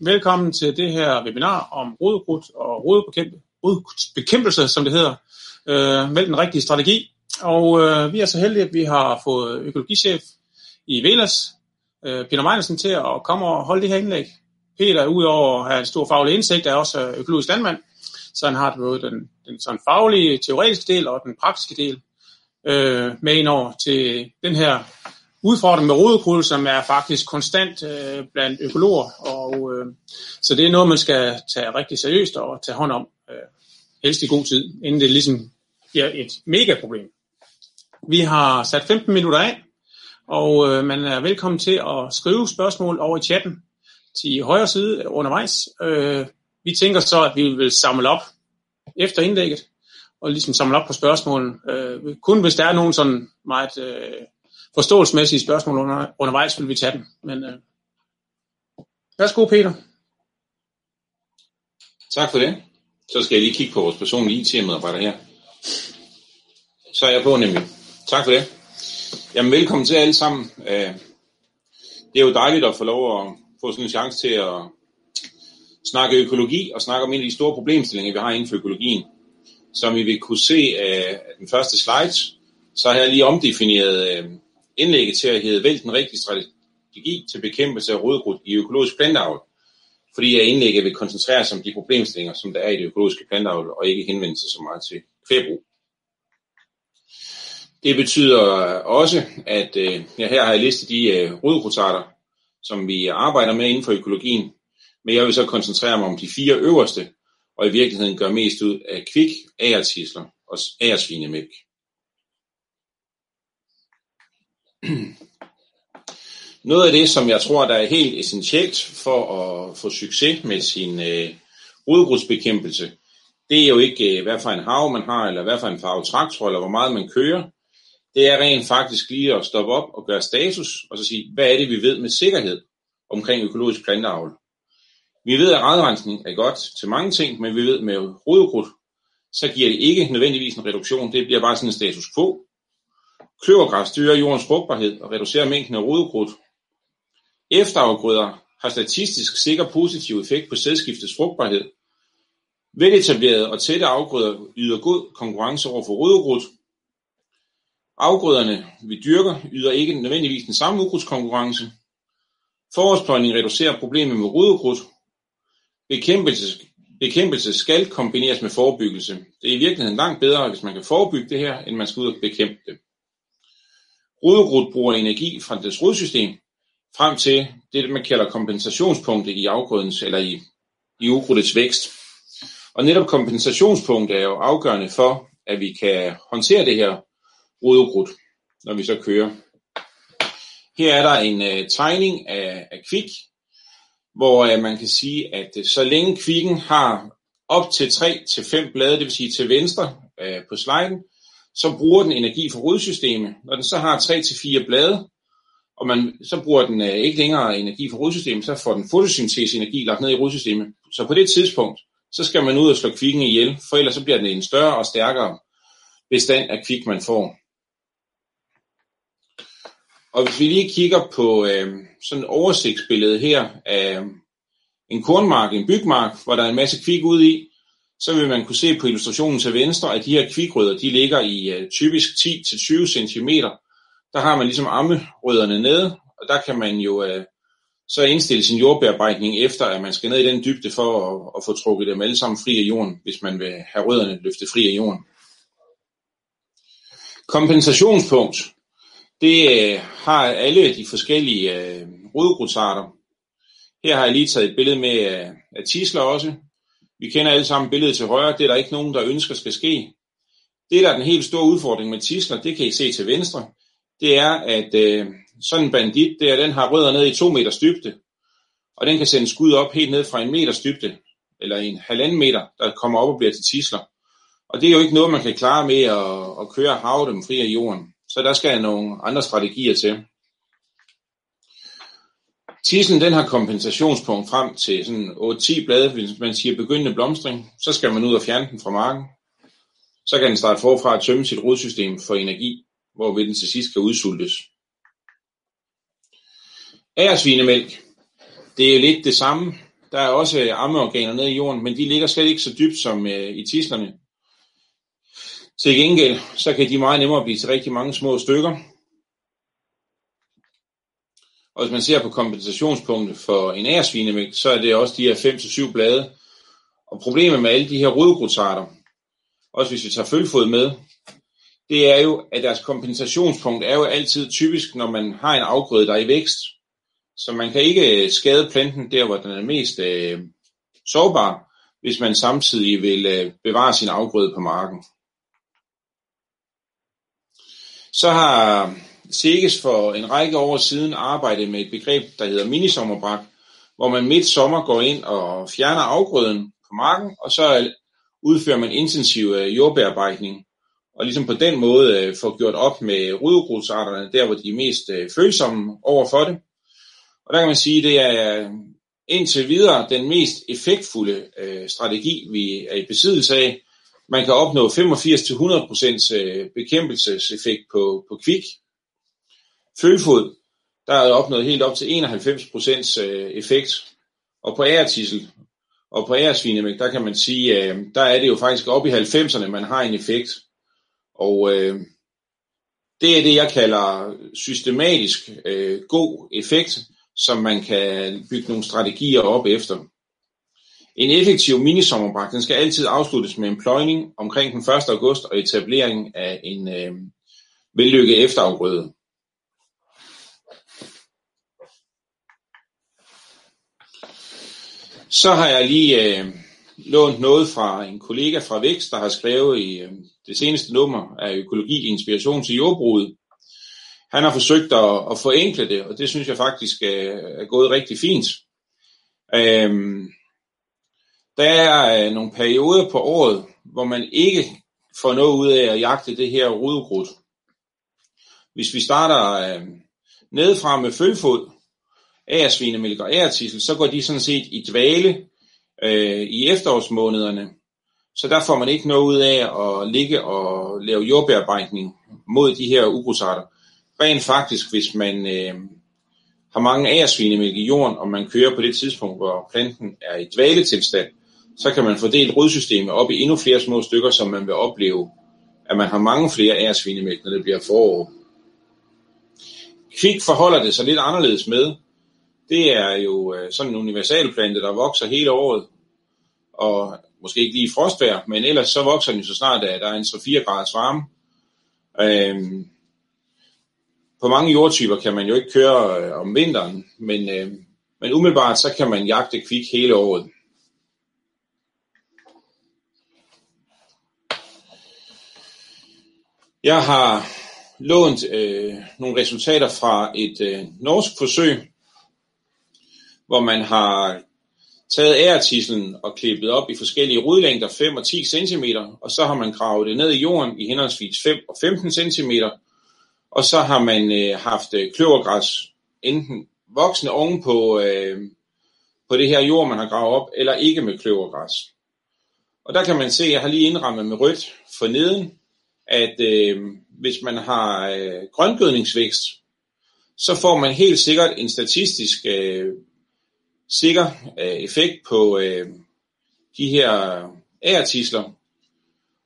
Velkommen til det her webinar om rodekrudt og rodbekæmpelse, som det hedder, øh, med den rigtige strategi. Og øh, vi er så heldige, at vi har fået økologichef i Velas, øh, Peter Meinersen, til at komme og holde det her indlæg. Peter, udover at have en stor faglig indsigt, er også økologisk landmand, så han har både den, den sådan faglige, teoretiske del og den praktiske del øh, med ind over til den her udfordring med rodekrudt, som er faktisk konstant øh, blandt økologer, og øh, så det er noget, man skal tage rigtig seriøst og tage hånd om, øh, helst i god tid, inden det ligesom bliver et mega problem. Vi har sat 15 minutter af, og øh, man er velkommen til at skrive spørgsmål over i chatten til højre side undervejs. Øh, vi tænker så, at vi vil samle op efter indlægget, og ligesom samle op på spørgsmålene. Øh, kun hvis der er nogen sådan meget øh, forståelsesmæssige spørgsmål under, undervejs, vil vi tage dem. Men øh, værsgo, Peter. Tak for det. Så skal jeg lige kigge på vores personlige IT-medarbejder her. Så er jeg på nemlig. Tak for det. Jamen velkommen til alle sammen. Øh, det er jo dejligt at få lov at få sådan en chance til at snakke økologi og snakke om en af de store problemstillinger, vi har inden for økologien. Som I vil kunne se øh, af den første slide, så har jeg lige omdefineret øh, indlægget til at hedde Vælg den rigtige strategi til bekæmpelse af rodekrudt i økologisk planteavl. Fordi jeg indlægget vil koncentrere sig om de problemstillinger, som der er i det økologiske planteavl, og ikke henvende sig så meget til kvæbrug. Det betyder også, at øh, ja, her har jeg listet de øh, som vi arbejder med inden for økologien, men jeg vil så koncentrere mig om de fire øverste, og i virkeligheden gøre mest ud af kvik, agertisler og agersvinemælk. Noget af det, som jeg tror, der er helt essentielt for at få succes med sin øh, rodgrudsbekæmpelse, det er jo ikke, øh, hvad for en hav man har, eller hvad for en farve traktor, eller hvor meget man kører. Det er rent faktisk lige at stoppe op og gøre status, og så sige, hvad er det, vi ved med sikkerhed omkring økologisk planteavl. Vi ved, at radrensning er godt til mange ting, men vi ved med rodekrudt, så giver det ikke nødvendigvis en reduktion. Det bliver bare sådan en status quo. Kløvergræs styrer jordens frugtbarhed og reducerer mængden af rodekrudt. Efterafgrøder har statistisk sikker positiv effekt på sædskiftets frugtbarhed. Veletablerede og tætte afgrøder yder god konkurrence over for rodekrudt. Afgrøderne, vi dyrker, yder ikke nødvendigvis den samme ukrudtskonkurrence. Forårspløjning reducerer problemet med rodekrudt. Bekæmpelse, bekæmpelse skal kombineres med forebyggelse. Det er i virkeligheden langt bedre, hvis man kan forebygge det her, end man skal ud og bekæmpe det. Rodekrudt bruger energi fra dets rodsystem frem til det, man kalder kompensationspunktet i afgrødens eller i, i ukrudtets vækst. Og netop kompensationspunktet er jo afgørende for, at vi kan håndtere det her rodekrudt, når vi så kører. Her er der en uh, tegning af, af kvik, hvor uh, man kan sige, at uh, så længe kvikken har op til 3-5 blade, det vil sige til venstre uh, på sliden, så bruger den energi fra rodsystemet. Når den så har 3-4 blade, og man, så bruger den øh, ikke længere energi fra rodsystemet, så får den fotosyntese-energi lagt ned i rodsystemet. Så på det tidspunkt, så skal man ud og slå kvikken ihjel, for ellers så bliver den en større og stærkere bestand af kvik, man får. Og hvis vi lige kigger på øh, sådan et oversigtsbillede her af en kornmark, en bygmark, hvor der er en masse kvik ude i, så vil man kunne se på illustrationen til venstre, at de her kvikrødder, de ligger i uh, typisk 10-20 cm. Der har man ligesom ammerødderne nede, og der kan man jo uh, så indstille sin jordbearbejdning efter, at man skal ned i den dybde for at, at få trukket dem alle sammen fri af jorden, hvis man vil have rødderne løftet fri af jorden. Kompensationspunkt. Det uh, har alle de forskellige uh. Her har jeg lige taget et billede med af, af tisler også, vi kender alle sammen billedet til højre, det er der ikke nogen, der ønsker skal ske. Det, der er den helt store udfordring med tisler, det kan I se til venstre, det er, at øh, sådan en bandit, der, den har rødder ned i to meter dybde, og den kan sende skud op helt ned fra en meter dybde, eller en halvanden meter, der kommer op og bliver til tisler. Og det er jo ikke noget, man kan klare med at, at køre og dem fri af jorden. Så der skal nogle andre strategier til. Tissen den har kompensationspunkt frem til sådan 8-10 blade, hvis man siger begyndende blomstring. Så skal man ud og fjerne den fra marken. Så kan den starte forfra at tømme sit rodsystem for energi, hvorved den til sidst kan udsultes. Æresvinemælk. Det er lidt det samme. Der er også øh, ammeorganer nede i jorden, men de ligger slet ikke så dybt som øh, i tislerne. Til gengæld, så kan de meget nemmere blive til rigtig mange små stykker. Og hvis man ser på kompensationspunktet for en æresvinemægt, så er det også de her 5-7 blade. Og problemet med alle de her rødgrotarter, også hvis vi tager følfod med, det er jo, at deres kompensationspunkt er jo altid typisk, når man har en afgrøde, der er i vækst. Så man kan ikke øh, skade planten der, hvor den er mest øh, sårbar, hvis man samtidig vil øh, bevare sin afgrøde på marken. Så har Seges for en række år siden arbejdet med et begreb, der hedder minisommerbrak, hvor man midt sommer går ind og fjerner afgrøden på marken, og så udfører man intensiv øh, jordbearbejdning, og ligesom på den måde øh, får gjort op med rudegrusarterne, der hvor de er mest øh, følsomme over for det. Og der kan man sige, at det er indtil videre den mest effektfulde strategi, vi er i besiddelse af. Man kan opnå 85-100% bekæmpelseseffekt på, på kvik. Følfod, der er opnået helt op til 91% øh, effekt. Og på ærtissel, og på æresvinemæk, der kan man sige, øh, der er det jo faktisk op i 90'erne, man har en effekt. Og øh, det er det, jeg kalder systematisk øh, god effekt, som man kan bygge nogle strategier op efter. En effektiv minisommerbrak, den skal altid afsluttes med en pløjning omkring den 1. august og etablering af en øh, vellykket efterafgrøde. Så har jeg lige øh, lånt noget fra en kollega fra Vækst, der har skrevet i øh, det seneste nummer af Økologi Inspiration til jordbruget. Han har forsøgt at, at forenkle det, og det synes jeg faktisk er, er gået rigtig fint. Øhm, der er øh, nogle perioder på året, hvor man ikke får noget ud af at jagte det her rudekrudt. Hvis vi starter øh, nedefra med følfod, æresvinemælk og æretissel, så går de sådan set i dvale øh, i efterårsmånederne. Så der får man ikke noget ud af at ligge og lave jordbearbejdning mod de her ugrusarter. Rent faktisk, hvis man øh, har mange æresvinemælk i jorden, og man kører på det tidspunkt, hvor planten er i dvaletilstand, så kan man fordele rodsystemet op i endnu flere små stykker, som man vil opleve, at man har mange flere æresvinemælk, når det bliver forår. Kvik forholder det sig lidt anderledes med, det er jo øh, sådan en universalplante, der vokser hele året, og måske ikke lige frostvær, men ellers så vokser den jo så snart, at der er en 3-4 graders varme. Øhm, på mange jordtyper kan man jo ikke køre øh, om vinteren, men, øh, men umiddelbart så kan man jagte kvik hele året. Jeg har lånt øh, nogle resultater fra et øh, norsk forsøg, hvor man har taget æretislen og klippet op i forskellige rodlængder 5 og 10 cm, og så har man gravet det ned i jorden i henholdsvis 5 og 15 cm, og så har man øh, haft øh, kløvergræs enten voksne oven på, øh, på det her jord, man har gravet op, eller ikke med kløvergræs. Og der kan man se, at jeg har lige indrammet med rødt for neden, at øh, hvis man har øh, grøngødningsvækst, så får man helt sikkert en statistisk øh, sikker øh, effekt på øh, de her øh, æretisler.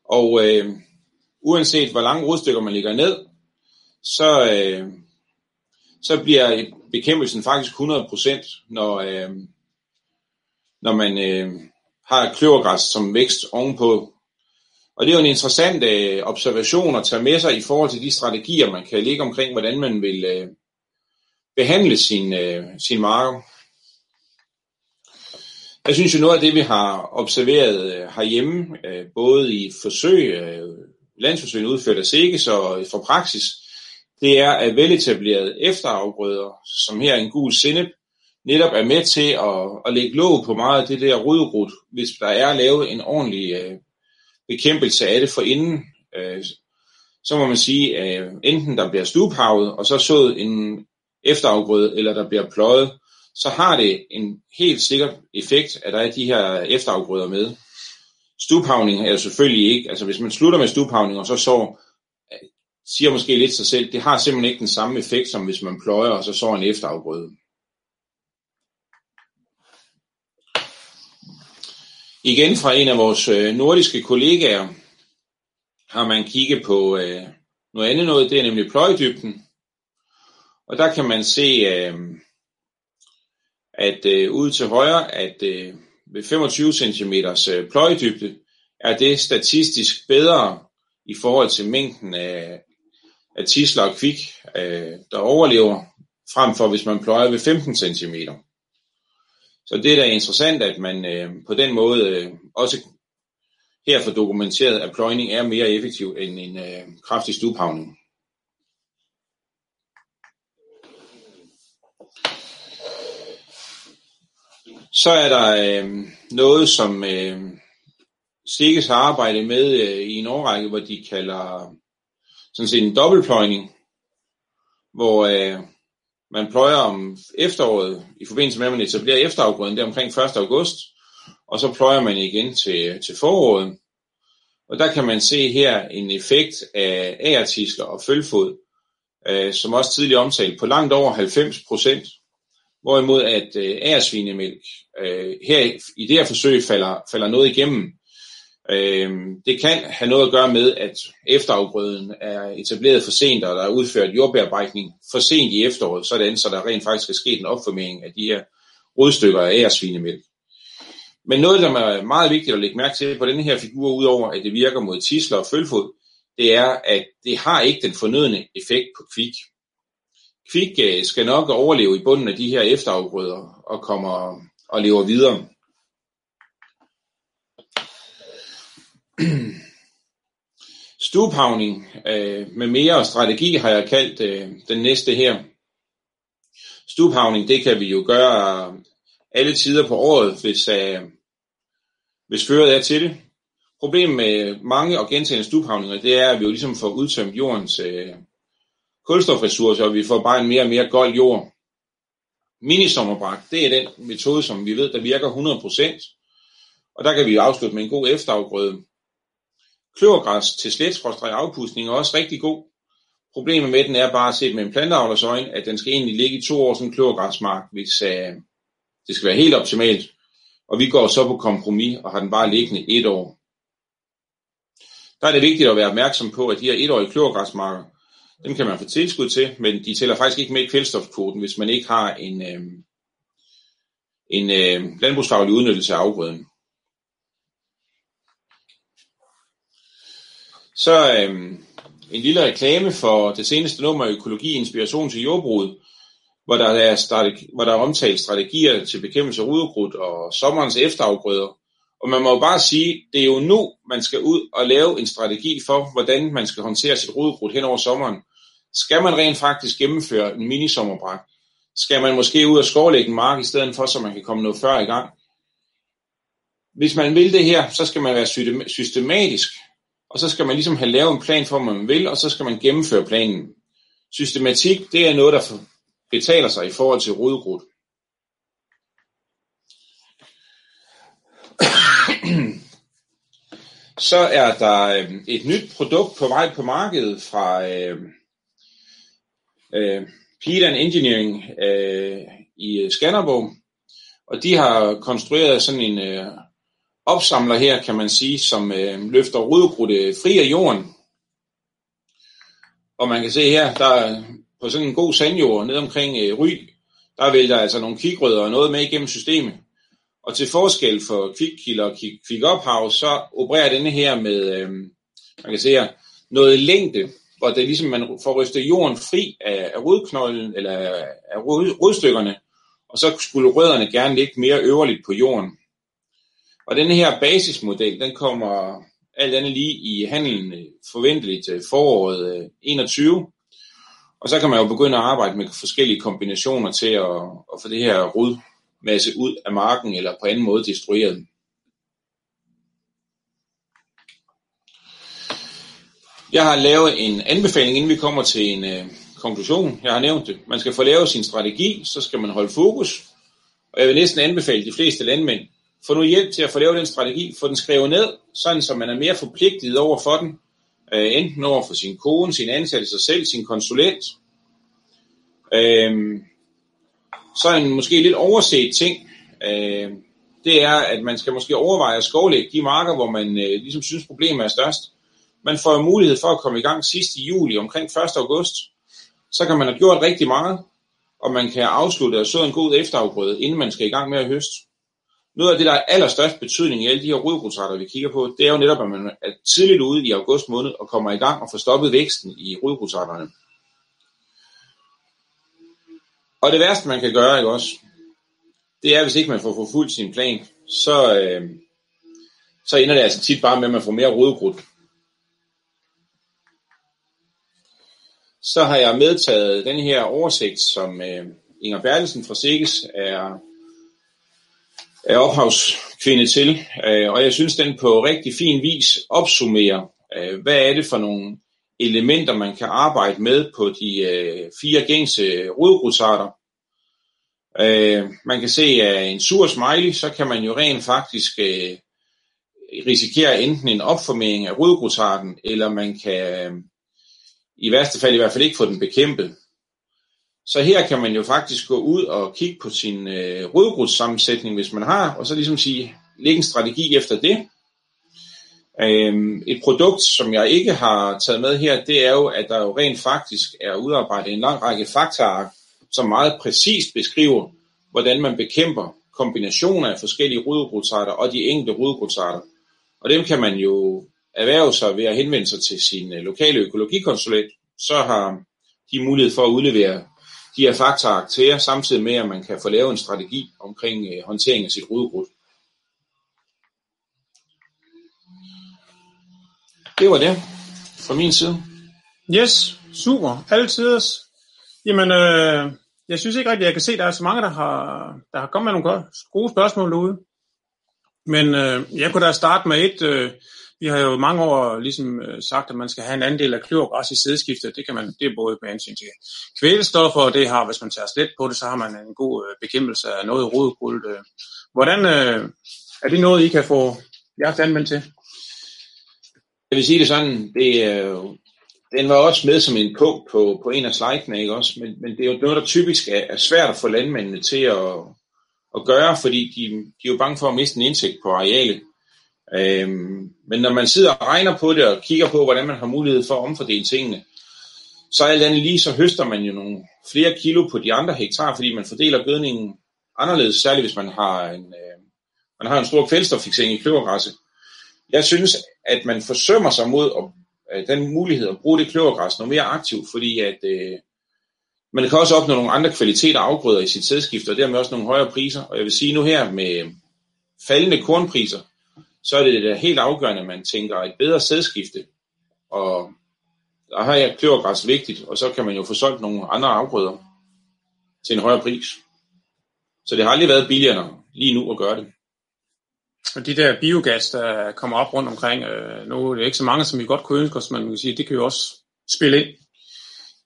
Og øh, uanset hvor lange rodstykker man ligger ned, så, øh, så bliver bekæmpelsen faktisk 100%, når, øh, når man øh, har kløvergræs som vækst ovenpå. Og det er jo en interessant øh, observation at tage med sig i forhold til de strategier, man kan lægge omkring, hvordan man vil øh, behandle sin, øh, sin marker. Jeg synes jo noget af det, vi har observeret øh, herhjemme, øh, både i forsøg, øh, landsforsøgene udført af SEGES og fra praksis, det er, at veletablerede efterafgrøder, som her en gul sennep, netop er med til at, at lægge låg på meget af det der rodrut, hvis der er lavet en ordentlig øh, bekæmpelse af det for inden. så må man sige, at enten der bliver stuepavet, og så sået en efterafgrøde, eller der bliver pløjet, så har det en helt sikker effekt, at der er de her efterafgrøder med. Stuphavning er jo selvfølgelig ikke, altså hvis man slutter med stuphavning og så så, siger måske lidt sig selv, det har simpelthen ikke den samme effekt, som hvis man pløjer og så sår en efterafgrøde. Igen fra en af vores øh, nordiske kollegaer har man kigget på øh, noget andet noget, det er nemlig pløjedybden. Og der kan man se, øh, at øh, ude til højre, at øh, ved 25 cm øh, pløjedybde, er det statistisk bedre i forhold til mængden af, af tisler og kvik, øh, der overlever, frem for hvis man pløjer ved 15 cm. Så det er da interessant, at man øh, på den måde øh, også her får dokumenteret, at pløjning er mere effektiv end en øh, kraftig stuepavning. Så er der øh, noget, som øh, Stikkes har arbejdet med øh, i en årrække, hvor de kalder sådan set en dobbeltpløjning, hvor øh, man pløjer om efteråret i forbindelse med, at man etablerer efterafgrøden, det er omkring 1. august, og så pløjer man igen til, til foråret. Og der kan man se her en effekt af agertisler og følfod, øh, som også tidligere omtalt, på langt over 90 procent. Hvorimod at øh, æresvinemælk øh, her i det her forsøg falder, falder noget igennem. Øh, det kan have noget at gøre med, at efterafgrøden er etableret for sent, og der er udført jordbearbejdning for sent i efteråret, sådan så der rent faktisk er sket en opformering af de her rodstykker af æresvinemælk. Men noget, der er meget vigtigt at lægge mærke til på denne her figur, udover at det virker mod tisler og følfod, det er, at det har ikke den fornødne effekt på kvik. Kvik øh, skal nok overleve i bunden af de her efterafgrøder og kommer og lever videre. Stuphavning øh, med mere strategi har jeg kaldt øh, den næste her. Stuphavning, det kan vi jo gøre alle tider på året, hvis, øh, hvis føret er til det. Problemet med mange og gentagende stuphavninger, det er, at vi jo ligesom får udtømt jordens øh, kulstofressourcer, og vi får bare en mere og mere gold jord. Minisommerbragt, det er den metode, som vi ved, der virker 100%. Og der kan vi afslutte med en god efterafgrøde. Kløvergræs til slet afpustning er også rigtig god. Problemet med den er bare set med en planteavlers øjne, at den skal egentlig ligge i to år som kløvergræsmark, hvis uh, det skal være helt optimalt. Og vi går så på kompromis og har den bare liggende et år. Der er det vigtigt at være opmærksom på, at de her etårige kløvergræsmarker, dem kan man få tilskud til, men de tæller faktisk ikke med i kvælstofkvoten, hvis man ikke har en, øh, en øh, landbrugsfaglig udnyttelse af afgrøden. Så øh, en lille reklame for det seneste nummer Økologi Inspiration til jordbruget, hvor der er, strategi, hvor der er omtalt strategier til bekæmpelse af rudekrudt og sommerens efterafgrøder. Og man må jo bare sige, det er jo nu, man skal ud og lave en strategi for, hvordan man skal håndtere sit rudekrudt hen over sommeren. Skal man rent faktisk gennemføre en minisommerbræk? Skal man måske ud og skovlægge en mark i stedet for, så man kan komme noget før i gang? Hvis man vil det her, så skal man være systematisk, og så skal man ligesom have lavet en plan for, hvad man vil, og så skal man gennemføre planen. Systematik, det er noget, der betaler sig i forhold til rodekrudt. så er der øhm, et nyt produkt på vej på markedet fra øhm, øh, Peter Engineering øh, i øh, Skanderborg. Og de har konstrueret sådan en øh, opsamler her, kan man sige, som øh, løfter rødgrudte fri af jorden. Og man kan se her, der på sådan en god sandjord ned omkring øh, Ry, der vælter altså nogle kvikrødder og noget med igennem systemet. Og til forskel for kvikkilder og kvikophav, så opererer denne her med, øh, man kan se her, noget længde, hvor det ligesom man får rystet jorden fri af, af rodknollen, eller af rod, rodstykkerne, og så skulle rødderne gerne ligge mere øverligt på jorden. Og denne her basismodel, den kommer alt andet lige i handelen øh, forventeligt til foråret øh, 21. Og så kan man jo begynde at arbejde med forskellige kombinationer til at, at få det her rodmasse ud af marken, eller på anden måde destrueret. Jeg har lavet en anbefaling, inden vi kommer til en øh, konklusion. Jeg har nævnt det. Man skal få lavet sin strategi, så skal man holde fokus. Og jeg vil næsten anbefale de fleste landmænd, få nu hjælp til at få lavet den strategi, få den skrevet ned, sådan så man er mere forpligtet over for den, øh, enten over for sin kone, sin ansatte, sig selv, sin konsulent. Øh, så er en måske lidt overset ting, øh, det er, at man skal måske overveje at skovlægge de marker, hvor man øh, ligesom synes problemet er størst. Man får mulighed for at komme i gang sidst i juli, omkring 1. august. Så kan man have gjort rigtig meget, og man kan afslutte og så en god efterafgrøde, inden man skal i gang med at høste. Noget af det, der er allerstørst betydning i alle de her rodkrudtsarter, vi kigger på, det er jo netop, at man er tidligt ude i august måned og kommer i gang og får stoppet væksten i rodkrudtsarterne. Og det værste, man kan gøre, ikke også, det er, hvis ikke man får forfulgt sin plan, så, øh, så ender det altså tit bare med, at man får mere rodkrudt. Så har jeg medtaget den her oversigt, som øh, Inger Bertelsen fra Sikkes er, er ophavskvinde til, øh, og jeg synes, den på rigtig fin vis opsummerer, øh, hvad er det for nogle elementer, man kan arbejde med på de øh, fire gængse rodgrusarter. Øh, man kan se, at en sur smiley, så kan man jo rent faktisk øh, risikere enten en opformering af rodgrusarten, eller man kan øh, i værste fald i hvert fald ikke få den bekæmpet. Så her kan man jo faktisk gå ud og kigge på sin øh, rødgrudssammensætning, hvis man har, og så ligesom sige, lægge en strategi efter det. Øhm, et produkt, som jeg ikke har taget med her, det er jo, at der jo rent faktisk er udarbejdet en lang række faktorer, som meget præcist beskriver, hvordan man bekæmper kombinationer af forskellige rødgrudsarter og de enkelte rødgrudsarter. Og dem kan man jo erhverve sig ved at henvende sig til sin øh, lokale økologikonsulent, så har de mulighed for at udlevere de her faktaer til jer, samtidig med at man kan få lavet en strategi omkring øh, håndtering af sit rødgrud. Det var det fra min side. Yes, super. Altid. Jamen, øh, jeg synes ikke rigtigt, at jeg kan se, at der er så mange, der har, der har kommet med nogle gode spørgsmål derude. Men øh, jeg kunne da starte med et. Øh, vi har jo mange år ligesom øh, sagt, at man skal have en andel af kløvergræs i sædskiftet. Det kan man, det er både med hensyn til kvælstoffer, og det har, hvis man tager slet på det, så har man en god øh, bekæmpelse af noget rodekrudt. Øh. Hvordan er det noget, I kan få jeres anvendt til? Jeg vil sige det sådan, det den var også med som en punkt på, på en af slidene, ikke også? Men, men det er jo noget, der typisk er, er svært at få landmændene til at, at gøre, fordi de, de er jo bange for at miste en indtægt på arealet. Øhm, men når man sidder og regner på det og kigger på, hvordan man har mulighed for at omfordele tingene, så alt andet lige, så høster man jo nogle flere kilo på de andre hektar, fordi man fordeler gødningen anderledes, særligt hvis man har en, øh, man har en stor kvælstoffiksering i kløvergræsset. Jeg synes, at man forsømmer sig mod at øh, den mulighed at bruge det kløvergræs noget mere aktivt, fordi at øh, man kan også opnå nogle andre kvaliteter afgrøder i sit sædskifte, og dermed også nogle højere priser. Og jeg vil sige nu her med faldende kornpriser, så er det helt afgørende, at man tænker et bedre sædskifte. Og der har jeg kløvergræs vigtigt, og så kan man jo få solgt nogle andre afgrøder til en højere pris. Så det har aldrig været billigere lige nu at gøre det. Og de der biogas, der kommer op rundt omkring, øh, nu er det ikke så mange, som vi godt kunne ønske os, men man kan sige, det kan jo også spille ind.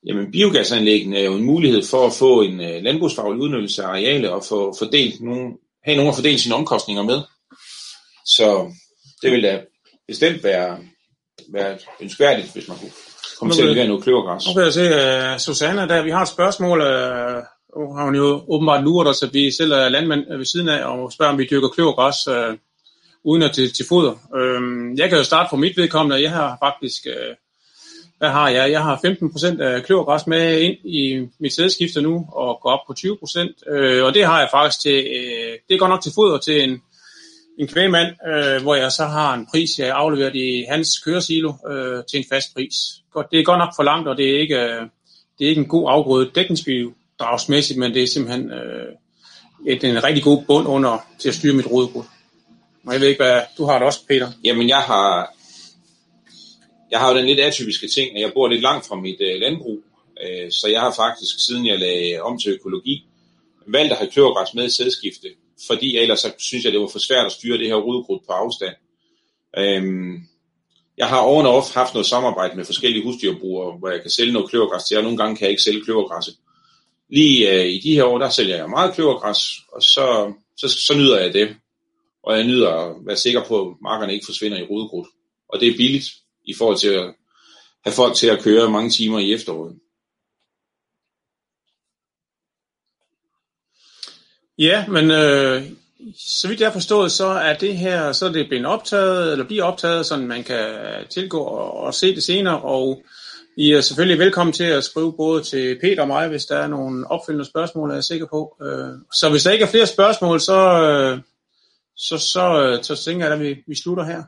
Jamen biogasanlæggene er jo en mulighed for at få en øh, landbrugsfaglig udnyttelse af arealet og få fordelt nogle, have nogen at fordele sine omkostninger med. Så det vil da bestemt være, være ønskværdigt, hvis man kunne komme til at levere noget kløvergræs. Nu kan jeg se, uh, Susanne, der vi har et spørgsmål, uh, har hun jo åbenbart luret os, at vi selv er landmænd ved siden af, og spørger, om vi dyrker kløvergræs. Uh, uden at til, til foder. Øhm, jeg kan jo starte for mit vedkommende. Jeg har faktisk, øh, hvad har jeg? Jeg har 15% af kløvergræs med ind i mit sædskifte nu, og går op på 20%. Øh, og det har jeg faktisk til, øh, det går nok til foder til en, en kvægmand, øh, hvor jeg så har en pris, jeg afleverer i hans køresilo øh, til en fast pris. Godt, det er godt nok for langt, og det er ikke, øh, det er ikke en god afgrøde dækningsbidragsmæssigt, men det er simpelthen øh, et, en rigtig god bund under til at styre mit rodbrud. Og jeg ved ikke, hvad du har det også, Peter. Jamen, jeg har, jeg har jo den lidt atypiske ting, at jeg bor lidt langt fra mit øh, landbrug, øh, så jeg har faktisk, siden jeg lagde om til økologi, valgt at have kløvergræs med i sædskifte, fordi ellers så synes jeg, det var for svært at styre det her rodekrudt på afstand. Øhm, jeg har over og haft noget samarbejde med forskellige husdyrbrugere, hvor jeg kan sælge noget kløvergræs til, og nogle gange kan jeg ikke sælge kløvergræs. Lige øh, i de her år, der sælger jeg meget kløvergræs, og så, så, så nyder jeg det og jeg nyder at være sikker på, at markerne ikke forsvinder i rodekrudt. Og det er billigt i forhold til at have folk til at køre mange timer i efteråret. Ja, men øh, så vidt jeg har forstået, så er det her, så er det blevet optaget, eller bliver optaget, så man kan tilgå og, og se det senere, og I er selvfølgelig velkommen til at skrive både til Peter og mig, hvis der er nogle opfølgende spørgsmål, er jeg sikker på. Øh, så hvis der ikke er flere spørgsmål, så, øh, så, så, så, så tænker jeg, at vi, vi slutter her.